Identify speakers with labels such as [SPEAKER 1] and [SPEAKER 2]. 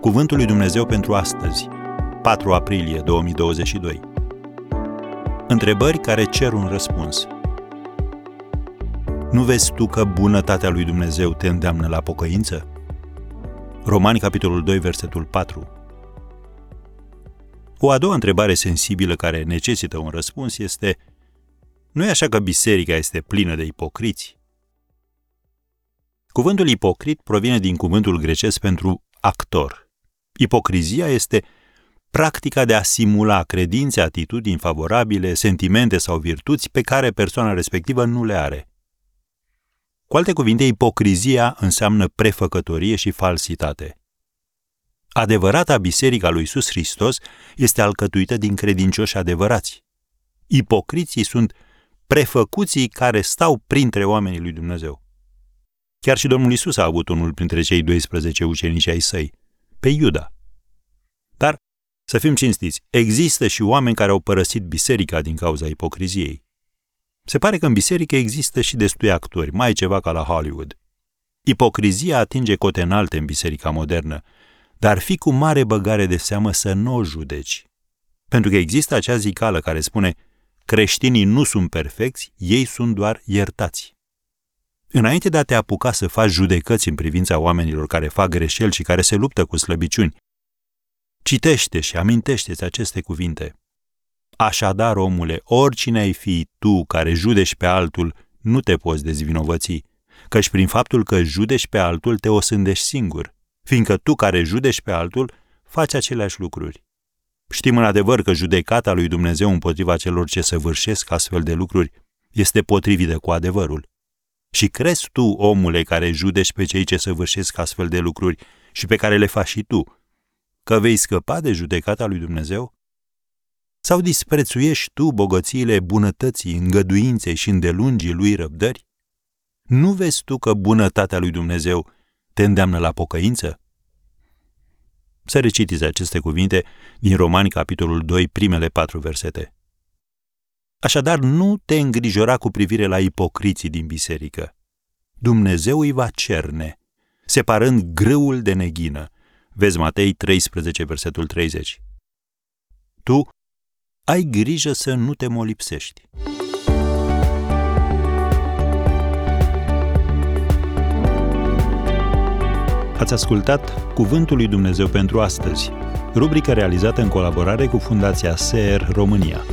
[SPEAKER 1] Cuvântul lui Dumnezeu pentru astăzi, 4 aprilie 2022. Întrebări care cer un răspuns. Nu vezi tu că bunătatea lui Dumnezeu te îndeamnă la pocăință? Romani, capitolul 2, versetul 4. O a doua întrebare sensibilă care necesită un răspuns este nu e așa că biserica este plină de ipocriți? Cuvântul ipocrit provine din cuvântul grecesc pentru actor. Ipocrizia este practica de a simula credințe, atitudini favorabile, sentimente sau virtuți pe care persoana respectivă nu le are. Cu alte cuvinte, ipocrizia înseamnă prefăcătorie și falsitate. Adevărata biserica lui Iisus Hristos este alcătuită din credincioși adevărați. Ipocriții sunt prefăcuții care stau printre oamenii lui Dumnezeu. Chiar și Domnul Isus a avut unul printre cei 12 ucenici ai săi, pe Iuda. Dar, să fim cinstiți, există și oameni care au părăsit biserica din cauza ipocriziei. Se pare că în biserică există și destui actori, mai ceva ca la Hollywood. Ipocrizia atinge cote înalte în biserica modernă, dar fi cu mare băgare de seamă să nu o judeci. Pentru că există acea zicală care spune creștinii nu sunt perfecți, ei sunt doar iertați. Înainte de a te apuca să faci judecăți în privința oamenilor care fac greșeli și care se luptă cu slăbiciuni, citește și amintește-ți aceste cuvinte. Așadar, omule, oricine ai fi tu care judești pe altul, nu te poți dezvinovăți, căci prin faptul că judești pe altul te osândești singur, fiindcă tu care judești pe altul faci aceleași lucruri. Știm în adevăr că judecata lui Dumnezeu împotriva celor ce săvârșesc astfel de lucruri este potrivită cu adevărul. Și crezi tu, omule, care judești pe cei ce săvârșesc astfel de lucruri și pe care le faci și tu, că vei scăpa de judecata lui Dumnezeu? Sau disprețuiești tu bogățiile bunătății, îngăduinței și îndelungii lui răbdări? Nu vezi tu că bunătatea lui Dumnezeu te îndeamnă la pocăință? Să recitiți aceste cuvinte din Romani, capitolul 2, primele patru versete. Așadar, nu te îngrijora cu privire la ipocriții din biserică. Dumnezeu îi va cerne, separând grâul de neghină. Vezi Matei 13, versetul 30. Tu ai grijă să nu te molipsești. Ați ascultat Cuvântul lui Dumnezeu pentru astăzi, rubrica realizată în colaborare cu Fundația SER România.